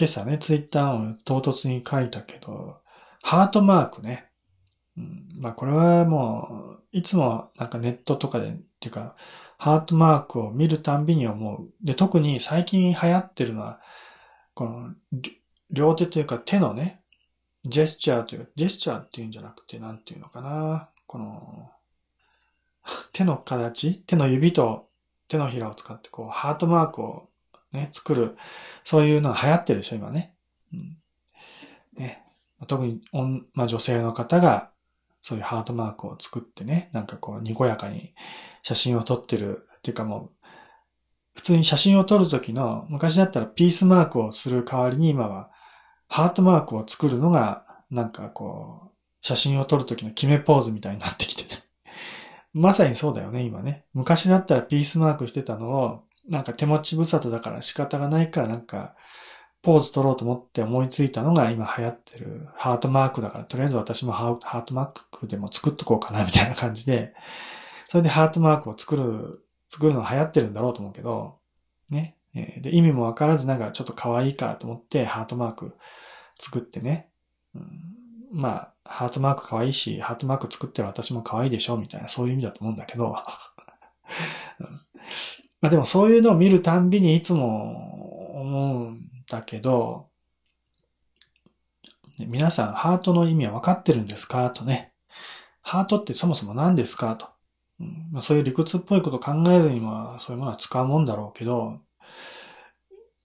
今朝ね、ツイッターを唐突に書いたけど、ハートマークね。うん、まあこれはもう、いつもなんかネットとかで、っていうか、ハートマークを見るたんびに思う。で、特に最近流行ってるのは、この、両手というか手のね、ジェスチャーという、ジェスチャーっていうんじゃなくて、なんていうのかな。この、手の形？手の指と手のひらを使って、こう、ハートマークをね、作る。そういうのが流行ってるでしょ、今ね。うん。ね。特に、まあ、女性の方が、そういうハートマークを作ってね、なんかこう、にこやかに写真を撮ってる。っていうかもう、普通に写真を撮るときの、昔だったらピースマークをする代わりに今は、ハートマークを作るのが、なんかこう、写真を撮るときの決めポーズみたいになってきてね。まさにそうだよね、今ね。昔だったらピースマークしてたのを、なんか手持ち無沙汰だから仕方がないからなんか、ポーズ取ろうと思って思いついたのが今流行ってるハートマークだから、とりあえず私もハートマークでも作っとこうかなみたいな感じで、それでハートマークを作る、作るのが流行ってるんだろうと思うけど、ね。で、意味もわからずなんかちょっと可愛いからと思ってハートマーク作ってね。うん、まあ、ハートマーク可愛いし、ハートマーク作ってる私も可愛いでしょみたいな、そういう意味だと思うんだけど。まあでもそういうのを見るたんびにいつも思うんだけど、皆さんハートの意味は分かってるんですか？とね。ハートってそもそも何ですか？と。まあ、そういう理屈っぽいこと考えずにもそういうものは使うもんだろうけど、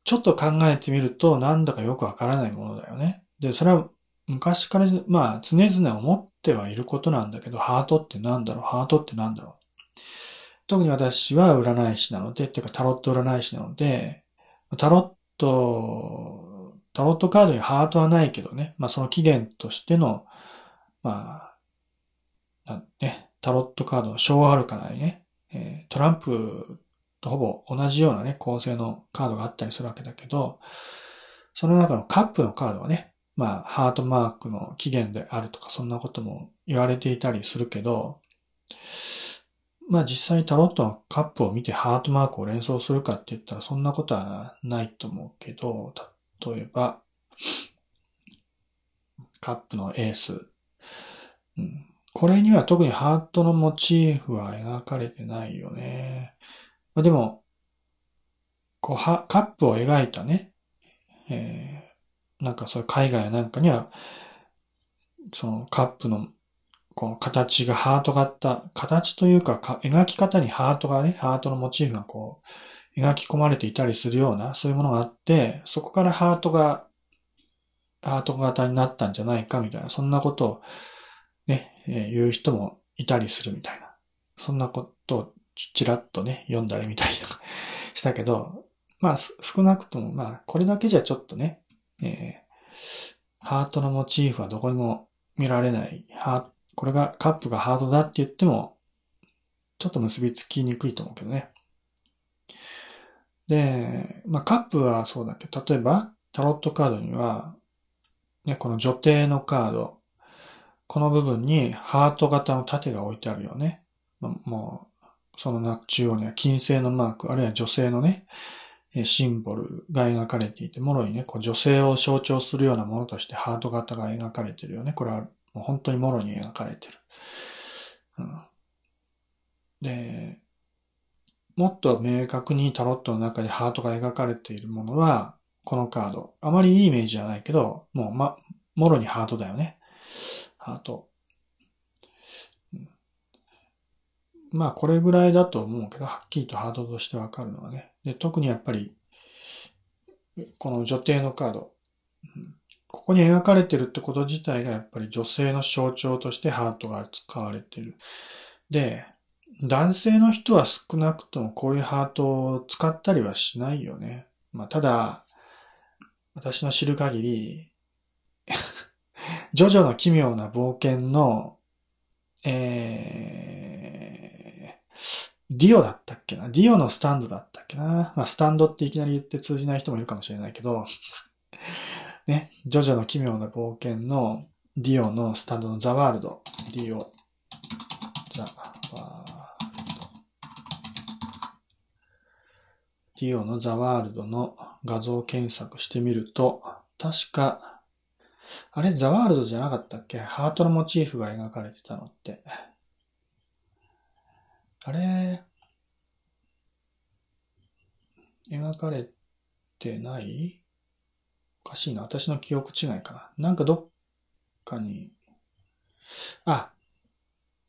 ちょっと考えてみるとなんだかよくわからないものだよね。で、それは昔から、まあ常々思ってはいることなんだけど、ハートって何だろう？ハートって何だろう？特に私は占い師なので、っていうかタロット占い師なので、タロット、タロットカードにハートはないけどね、まあその起源としての、まあ、ね、タロットカードの小アルカナにね、えー、トランプとほぼ同じようなね、構成のカードがあったりするわけだけど、その中のカップのカードはね、まあ、ハートマークの起源であるとか、そんなことも言われていたりするけど、まあ実際にタロットのカップを見てハートマークを連想するかって言ったらそんなことはないと思うけど、例えば、カップのエース。うん、これには特にハートのモチーフは描かれてないよね。まあ、でも、こうは、カップを描いたね、えー、なんかそういう海外なんかには、そのカップのこの形がハート型、形というか描き方にハートがね、ハートのモチーフがこう、描き込まれていたりするような、そういうものがあって、そこからハートが、ハート型になったんじゃないかみたいな、そんなことをね、えー、言う人もいたりするみたいな。そんなことをちらっとね、読んだり見たりとか したけど、まあ少なくとも、まあこれだけじゃちょっとね、えー、ハートのモチーフはどこにも見られない、ハこれがカップがハードだって言っても、ちょっと結びつきにくいと思うけどね。で、まあカップはそうだけど、例えばタロットカードには、ね、この女帝のカード、この部分にハート型の盾が置いてあるよね。もう、その中央には金星のマーク、あるいは女性のね、シンボルが描かれていて、もろにね、こう女性を象徴するようなものとしてハート型が描かれてるよね。これはもう本当にもろに描かれてる。うん、で、もっと明確にタロットの中でハートが描かれているものは、このカード。あまりいいイメージじゃないけど、もうま、もろにハートだよね。ハート。うん、まあ、これぐらいだと思うけど、はっきりとハートとしてわかるのはね。で、特にやっぱり、この女帝のカード。うんここに描かれてるってこと自体がやっぱり女性の象徴としてハートが使われてる。で、男性の人は少なくともこういうハートを使ったりはしないよね。まあ、ただ、私の知る限り、ジョジョの奇妙な冒険の、えー、ディオだったっけな？ディオのスタンドだったっけな？まあ、スタンドっていきなり言って通じない人もいるかもしれないけど、ね、ジョジョの奇妙な冒険のディオのスタンドのザワールド。ディオ、ザワールド。ディオのザワールドの画像検索してみると、確か、あれザワールドじゃなかったっけ？ハートのモチーフが描かれてたのって。あれ描かれてない？おかしいな。私の記憶違いかな。なんかどっかに、あ、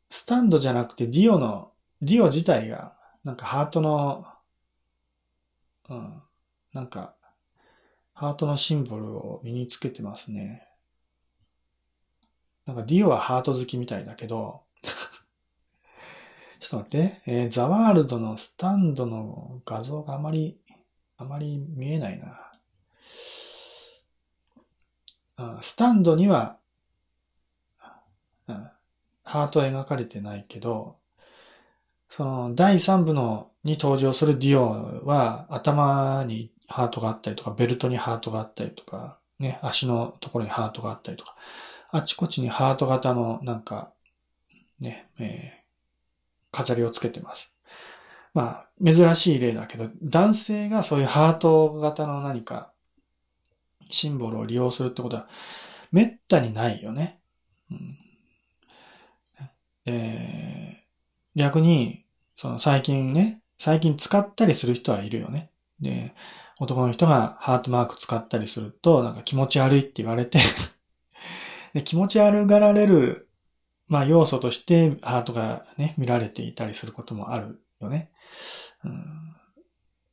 スタンドじゃなくてディオの、ディオ自体が、なんかハートの、うん、なんか、ハートのシンボルを身につけてますね。なんかディオはハート好きみたいだけど ちょっと待って、えー、ザワールドのスタンドの画像があまり、あまり見えないな。スタンドには、ハート描かれてないけど、その第3部のに登場するディオは頭にハートがあったりとか、ベルトにハートがあったりとか、ね、足のところにハートがあったりとか、あちこちにハート型のなんか、ね、えー、飾りをつけてます。まあ、珍しい例だけど、男性がそういうハート型の何かシンボルを利用するってことは、めったにないよね。うん、え、逆に、その最近ね、最近使ったりする人はいるよね。で、男の人がハートマーク使ったりすると、なんか気持ち悪いって言われて で気持ち悪がられる、まあ要素としてハートがね、見られていたりすることもあるよね。うん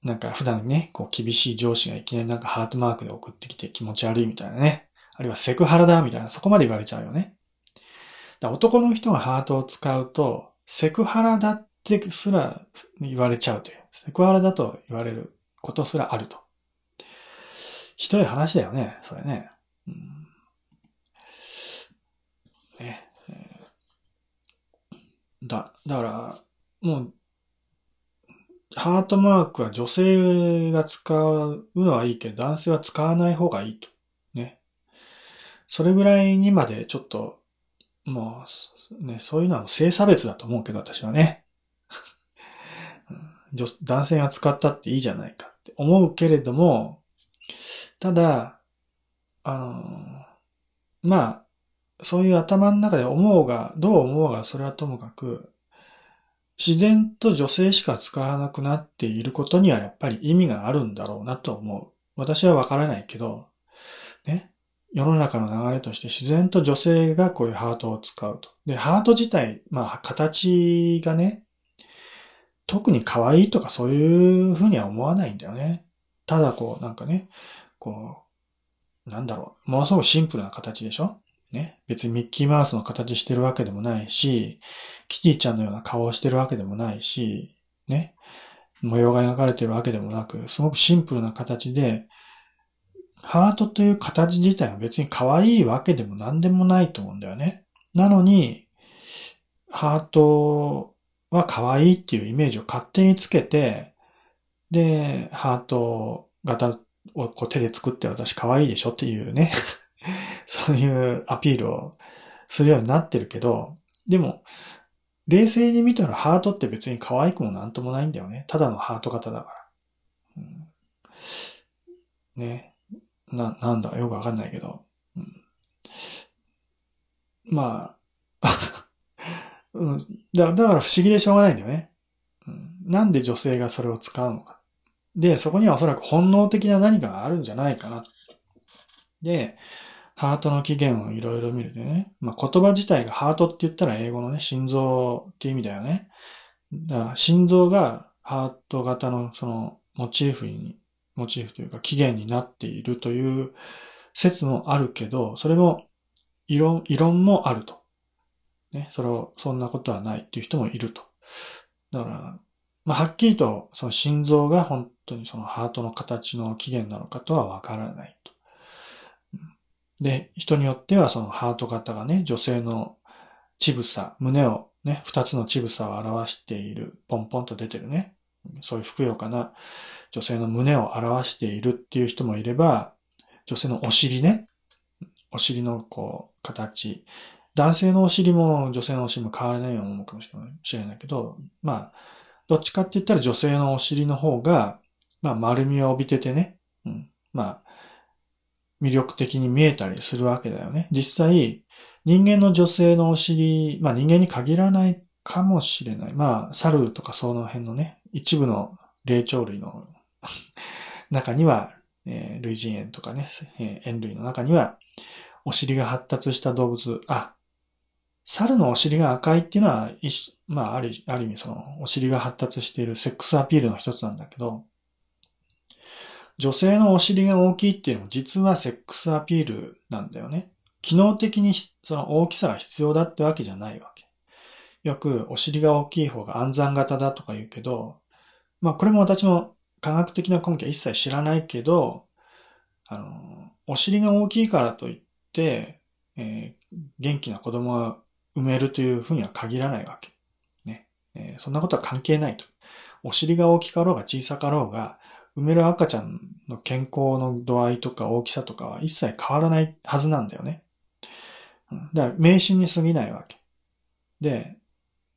なんか普段ね、こう厳しい上司がいきなりなんかハートマークで送ってきて気持ち悪いみたいなね。あるいはセクハラだみたいな、そこまで言われちゃうよね。だ男の人がハートを使うと、セクハラだってすら言われちゃうという。セクハラだと言われることすらあると。ひどい話だよね、それね。うん、ね。だ、だから、もうハートマークは女性が使うのはいいけど、男性は使わない方がいいと。ね。それぐらいにまでちょっと、もう、ね、そういうのは性差別だと思うけど、私はね。男性が使ったっていいじゃないかって思うけれども、ただ、あの、まあ、そういう頭の中で思うが、どう思うが、それはともかく、自然と女性しか使わなくなっていることにはやっぱり意味があるんだろうなと思う。私はわからないけど、ね。世の中の流れとして自然と女性がこういうハートを使うと。で、ハート自体、まあ形がね、特に可愛いとかそういうふうには思わないんだよね。ただこう、なんかね、こう、なんだろう、ものすごくシンプルな形でしょ？ね。別にミッキーマウスの形してるわけでもないし、キティちゃんのような顔をしてるわけでもないし、ね。模様が描かれてるわけでもなく、すごくシンプルな形で、ハートという形自体は別に可愛いわけでも何でもないと思うんだよね。なのに、ハートは可愛いっていうイメージを勝手につけて、で、ハート型をこう手で作って私可愛いでしょっていうね そういうアピールをするようになってるけど、でも、冷静に見たらハートって別に可愛くもなんともないんだよね。ただのハート型だから。うん、ね。な、なんだ？かよくわかんないけど。うん、まあ うんだ、だから不思議でしょうがないんだよね、うん。なんで女性がそれを使うのか。で、そこにはおそらく本能的な何かがあるんじゃないかな。で、ハートの起源をいろいろ見るとね、まあ、言葉自体がハートって言ったら英語のね、心臓っていう意味だよね。だから心臓がハート型のそのモチーフに、モチーフというか起源になっているという説もあるけど、それも異論、異論もあると。ね、それを、そんなことはないっていう人もいると。だから、まあ、はっきりとその心臓が本当にそのハートの形の起源なのかとはわからない。で、人によってはそのハート型がね、女性の乳房、胸をね、二つの乳房を表している、ポンポンと出てるね。そういうふくよかな女性の胸を表しているっていう人もいれば、女性のお尻ね。お尻のこう、形。男性のお尻も女性のお尻も変わらないように思うかもしれないけど、まあ、どっちかって言ったら女性のお尻の方が、まあ丸みを帯びててね、うん、まあ、魅力的に見えたりするわけだよね。実際、人間の女性のお尻、まあ人間に限らないかもしれない。まあ、猿とかその辺のね、一部の霊長類の 中には、えー、類人猿とかね、えー、猿類の中には、お尻が発達した動物、あ、猿のお尻が赤いっていうのは、まあ、ある、ある意味その、お尻が発達しているセックスアピールの一つなんだけど、女性のお尻が大きいっていうのも実はセックスアピールなんだよね。機能的にその大きさが必要だってわけじゃないわけ。よくお尻が大きい方が暗算型だとか言うけど、まあこれも私も科学的な根拠は一切知らないけど、あの、お尻が大きいからといって、えー、元気な子供が産めるというふうには限らないわけ。ね。えー、そんなことは関係ないと。お尻が大きかろうが小さかろうが、産める赤ちゃんの健康の度合いとか大きさとかは一切変わらないはずなんだよね。だから迷信に過ぎないわけ。で、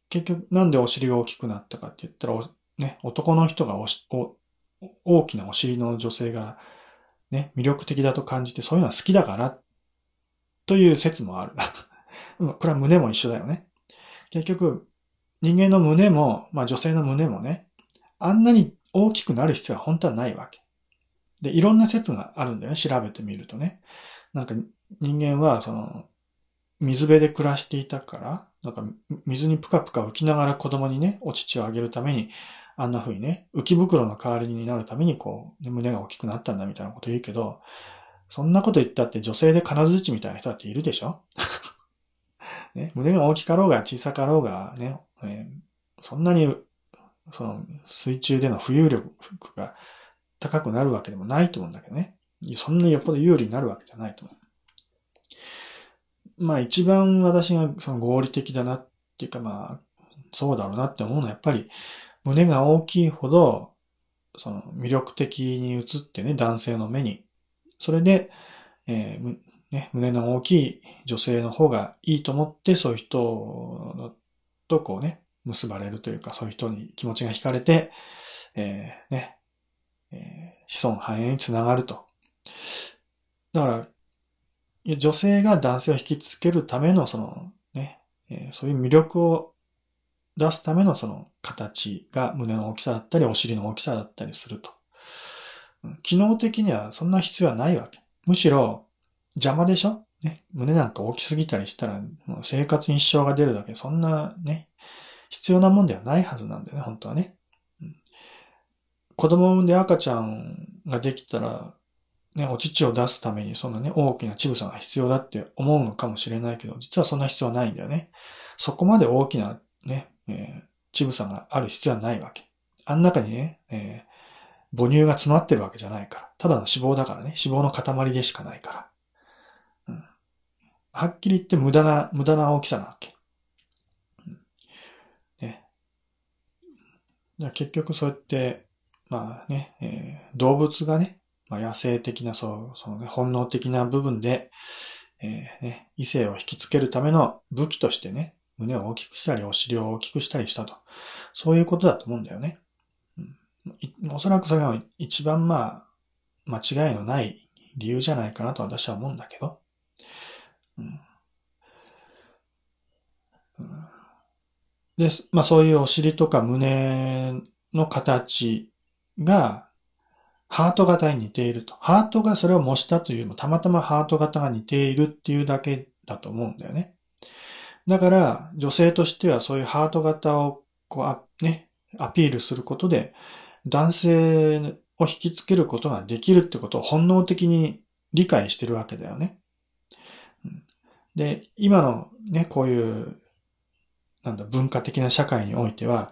結局なんでお尻が大きくなったかって言ったら、ね、男の人がおしお大きなお尻の女性がね、魅力的だと感じてそういうのは好きだからという説もある。これは胸も一緒だよね。結局、人間の胸も、まあ女性の胸もね、あんなに大きくなる必要は本当はないわけ。で、いろんな説があるんだよね、調べてみるとね。なんか人間は、その、水辺で暮らしていたから、なんか水にぷかぷか浮きながら子供にね、お乳をあげるために、あんな風にね、浮き袋の代わりになるためにこう、ね胸が大きくなったんだみたいなこと言うけど、そんなこと言ったって女性で金槌みたいな人だっているでしょ？ね、胸が大きかろうが小さかろうがね、えー、そんなにその水中での浮遊力が高くなるわけでもないと思うんだけどね。そんなよっぽど有利になるわけじゃないと思う。まあ一番私がその合理的だなっていうかまあ、そうだろうなって思うのはやっぱり胸が大きいほど、その魅力的に映ってね、男性の目に。それで、えーね、胸の大きい女性の方がいいと思って、そういう人とこうね、結ばれるというか、そういう人に気持ちが惹かれて、えー、ね、えー、子孫繁栄につながると。だから、女性が男性を引きつけるための、その、ね、えー、そういう魅力を出すためのその形が胸の大きさだったり、お尻の大きさだったりすると。機能的にはそんな必要はないわけ。むしろ邪魔でしょ？ね、胸なんか大きすぎたりしたら、もう生活に支障が出るだけそんなね、必要なもんではないはずなんだよね、本当はね。子供を産んで赤ちゃんができたら、ね、お乳を出すためにそんなね、大きな乳房が必要だって思うのかもしれないけど、実はそんな必要はないんだよね。そこまで大きなね、えー、乳房がある必要はないわけ。あん中にね、えー、母乳が詰まってるわけじゃないから。ただの脂肪だからね、脂肪の塊でしかないから。うん、はっきり言って無駄な、無駄な大きさなわけ。結局そうやって、まあね、えー、動物がね、まあ、野生的な、そう、そのね、本能的な部分で、えー、ね、異性を引きつけるための武器としてね、胸を大きくしたり、お尻を大きくしたりしたと。そういうことだと思うんだよね。うん、おそらくそれが一番まあ、間違いのない理由じゃないかなと私は思うんだけど。うんで、まあそういうお尻とか胸の形がハート型に似ていると。ハートがそれを模したというよりもたまたまハート型が似ているっていうだけだと思うんだよね。だから女性としてはそういうハート型をこう、ね、アピールすることで男性を引きつけることができるってことを本能的に理解してるわけだよね。で、今のね、こういうなんだ、文化的な社会においては、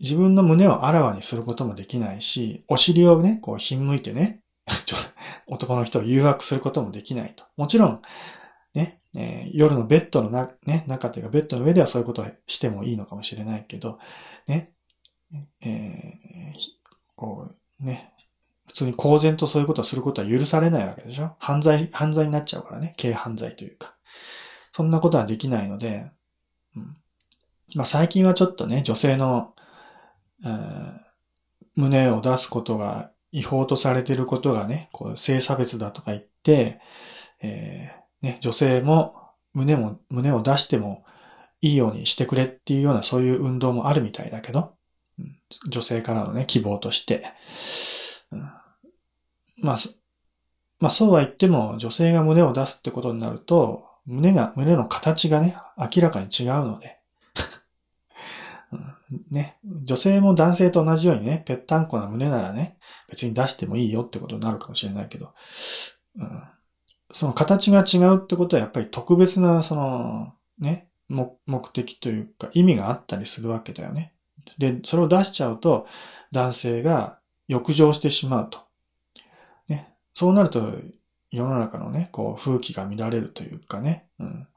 自分の胸をあらわにすることもできないし、お尻をね、こう、ひんむいてね、男の人を誘惑することもできないと。もちろん、ね、えー、夜のベッドのな、ね、中というか、ベッドの上ではそういうことをしてもいいのかもしれないけど、ね、えー、こう、ね、普通に公然とそういうことをすることは許されないわけでしょ？犯罪、犯罪になっちゃうからね。軽犯罪というか。そんなことはできないので、まあ最近はちょっとね、女性の、胸を出すことが違法とされていることがね、こう性差別だとか言って、えー、ね、女性も胸も、胸を出してもいいようにしてくれっていうようなそういう運動もあるみたいだけど、うん、女性からのね、希望として。うん、まあ、まあそうは言っても女性が胸を出すってことになると、胸が、胸の形がね、明らかに違うので、ね、女性も男性と同じようにね、ぺったんこな胸ならね、別に出してもいいよってことになるかもしれないけど、うん、その形が違うってことはやっぱり特別な、その、ね、目的というか意味があったりするわけだよね。で、それを出しちゃうと男性が欲情してしまうと。ね。そうなると世の中のね、こう風紀が乱れるというかね。うん。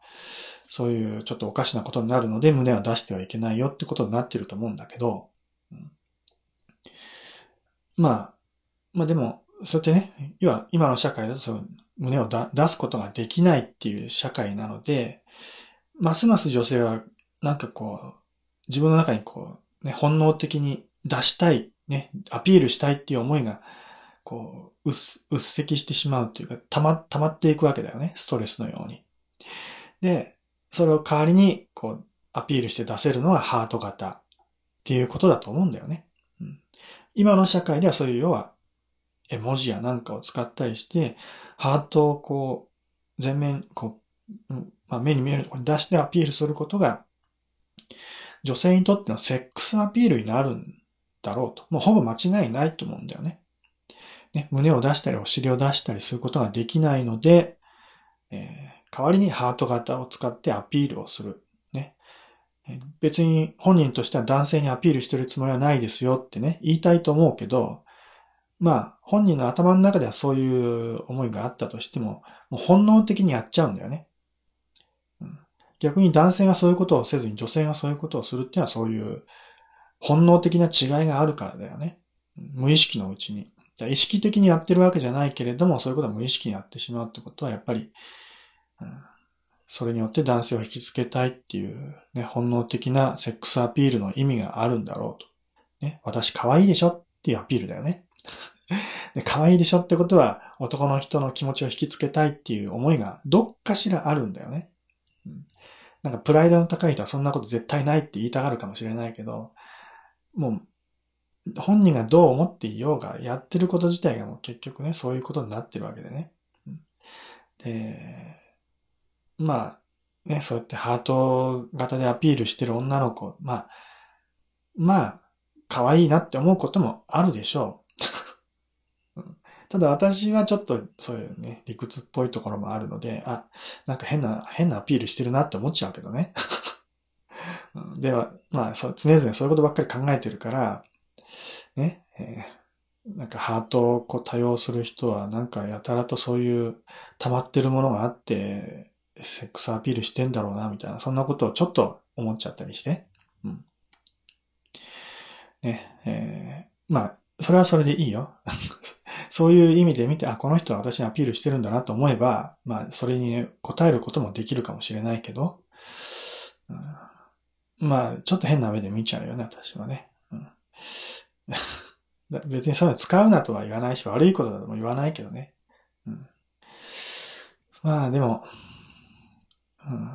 そういうちょっとおかしなことになるので胸は出してはいけないよってことになってると思うんだけど、うん、まあ、まあでも、そうやってね、要は今の社会だとその胸を出すことができないっていう社会なので、ますます女性はなんかこう、自分の中にこう、ね、本能的に出したい、ね、アピールしたいっていう思いが、こう、うっ、うっせきしてしまうというか、溜ま、溜まっていくわけだよね。ストレスのように。で、それを代わりに、こう、アピールして出せるのはハート型っていうことだと思うんだよね。うん、今の社会ではそういう要は、絵文字やなんかを使ったりして、ハートをこう、全面、こう、まあ、目に見えるところに出してアピールすることが、女性にとってのセックスアピールになるんだろうと。もうほぼ間違いないと思うんだよね。ね、胸を出したりお尻を出したりすることができないので、えー代わりにハート型を使ってアピールをする。ね。別に本人としては男性にアピールしてるつもりはないですよってね、言いたいと思うけど、まあ、本人の頭の中ではそういう思いがあったとしても、もう本能的にやっちゃうんだよね。逆に男性がそういうことをせずに女性がそういうことをするっていうのはそういう本能的な違いがあるからだよね。無意識のうちに。意識的にやってるわけじゃないけれども、そういうことは無意識にやってしまうってことは、やっぱりそれによって男性を引きつけたいっていう、ね、本能的なセックスアピールの意味があるんだろうと。ね、私可愛いでしょっていうアピールだよね。で可愛いでしょってことは男の人の気持ちを引きつけたいっていう思いがどっかしらあるんだよね。なんかプライドの高い人はそんなこと絶対ないって言いたがるかもしれないけど、もう本人がどう思っていようがやってること自体がもう結局ね、そういうことになってるわけでね。で、まあ、ね、そうやってハート型でアピールしてる女の子、まあ、まあ、可愛いなって思うこともあるでしょう。ただ私はちょっとそういうね、理屈っぽいところもあるので、あ、なんか変な、変なアピールしてるなって思っちゃうけどね。では、まあそう、常々そういうことばっかり考えてるから、ね、えー、なんかハートをこう多用する人はなんかやたらとそういう溜まってるものがあって、セックスアピールしてんだろうな、みたいな、そんなことをちょっと思っちゃったりして。うん。ね、えー、まあ、それはそれでいいよ。そういう意味で見て、あ、この人は私にアピールしてるんだなと思えば、まあ、それに答えることもできるかもしれないけど、うん、まあ、ちょっと変な目で見ちゃうよね、私はね。うん、別にそういうの使うなとは言わないし、悪いことだとも言わないけどね。うん、まあ、でも、うん、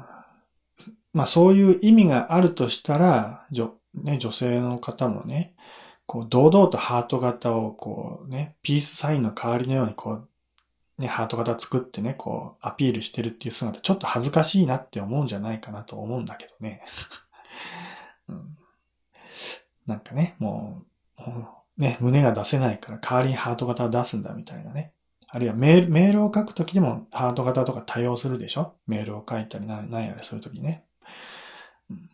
まあそういう意味があるとしたら、女ね、女性の方もね、こう堂々とハート型をこうね、ピースサインの代わりのようにこう、ね、ハート型作ってね、こうアピールしてるっていう姿、ちょっと恥ずかしいなって思うんじゃないかなと思うんだけどね。うん、なんかね、もう、ね、胸が出せないから代わりにハート型を出すんだみたいなね。あるいはメール、メールを書くときでもハート型とか多用するでしょ？メールを書いたり何やらするときね、うん。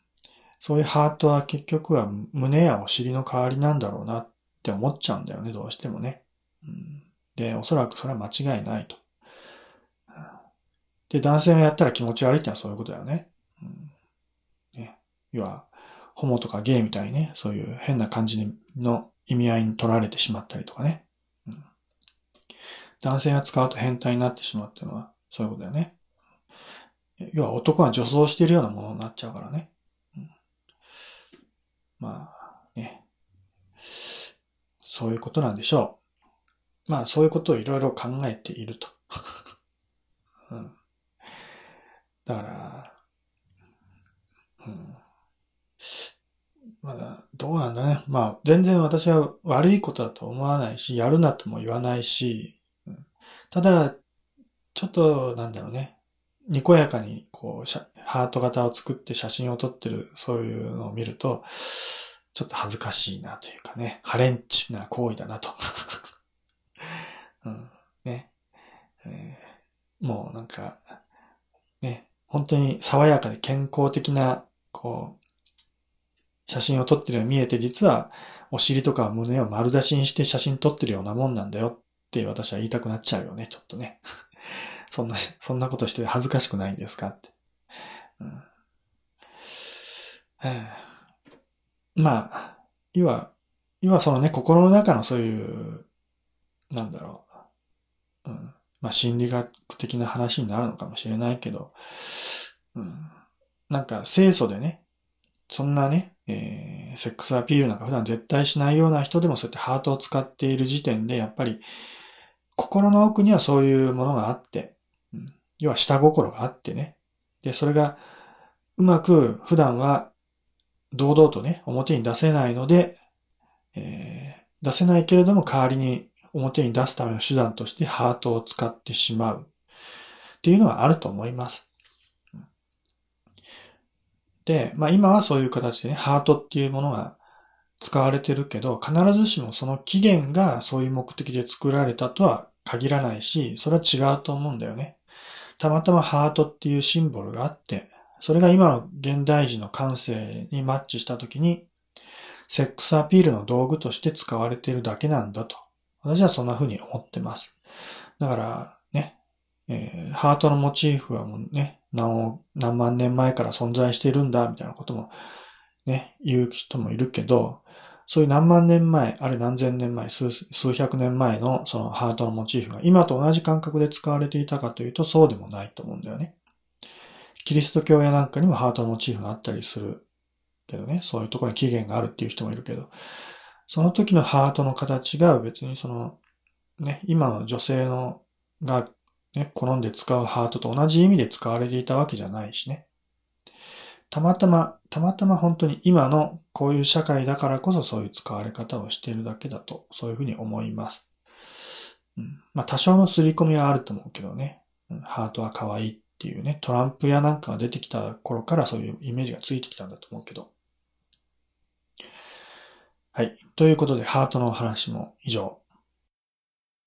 そういうハートは結局は胸やお尻の代わりなんだろうなって思っちゃうんだよね、どうしてもね。うん、で、おそらくそれは間違いないと。で、男性がやったら気持ち悪いってのはそういうことだよね。うん、ね要は、ホモとかゲイみたいにね、そういう変な感じの意味合いに取られてしまったりとかね。男性が使うと変態になってしまうっていうのは、そういうことだよね。要は男が女装しているようなものになっちゃうからね。うん、まあ、ね。そういうことなんでしょう。まあそういうことをいろいろ考えていると。うん、だから、うん、まだ、どうなんだね。まあ、全然私は悪いことだと思わないし、やるなとも言わないし、ただ、ちょっと、なんだろうね。にこやかに、こう、ハート型を作って写真を撮ってる、そういうのを見ると、ちょっと恥ずかしいなというかね、ハレンチな行為だなと。うん、ね、えー、もうなんか、ね、本当に爽やかで健康的な、こう、写真を撮ってるように見えて、実はお尻とか胸を丸出しにして写真撮ってるようなもんなんだよって私は言いたくなっちゃうよね、ちょっとね。そんな、そんなことして恥ずかしくないんですかって。うん、まあ、要は、要はそのね、心の中のそういう、なんだろう。うん、まあ心理学的な話になるのかもしれないけど、うん、なんか清楚でね、そんなね、えー、セックスアピールなんか普段絶対しないような人でもそうやってハートを使っている時点で、やっぱり心の奥にはそういうものがあって、うん、要は下心があってね。で、それがうまく普段は堂々とね、表に出せないので、えー、出せないけれども代わりに表に出すための手段としてハートを使ってしまうっていうのはあると思います。で、まあ今はそういう形でね、ハートっていうものが使われてるけど、必ずしもその起源がそういう目的で作られたとは限らないし、それは違うと思うんだよね。たまたまハートっていうシンボルがあって、それが今の現代人の感性にマッチした時に、セックスアピールの道具として使われているだけなんだと。私はそんな風に思ってます。だから、えー、ハートのモチーフはもうね、何何万年前から存在しているんだ、みたいなこともね、言う人もいるけど、そういう何万年前、あれ何千年前、数数百年前のそのハートのモチーフが今と同じ感覚で使われていたかというとそうでもないと思うんだよね。キリスト教やなんかにもハートのモチーフがあったりするけどね、そういうところに起源があるっていう人もいるけど、その時のハートの形が別にその、ね、今の女性のがね、好んで使うハートと同じ意味で使われていたわけじゃないしね。たまたま、たまたま本当に今のこういう社会だからこそそういう使われ方をしているだけだと、そういうふうに思います。うん、まあ多少の刷り込みはあると思うけどね。うん、ハートは可愛いっていうね、トランプやなんかが出てきた頃からそういうイメージがついてきたんだと思うけど。はい。ということで、ハートの話も以上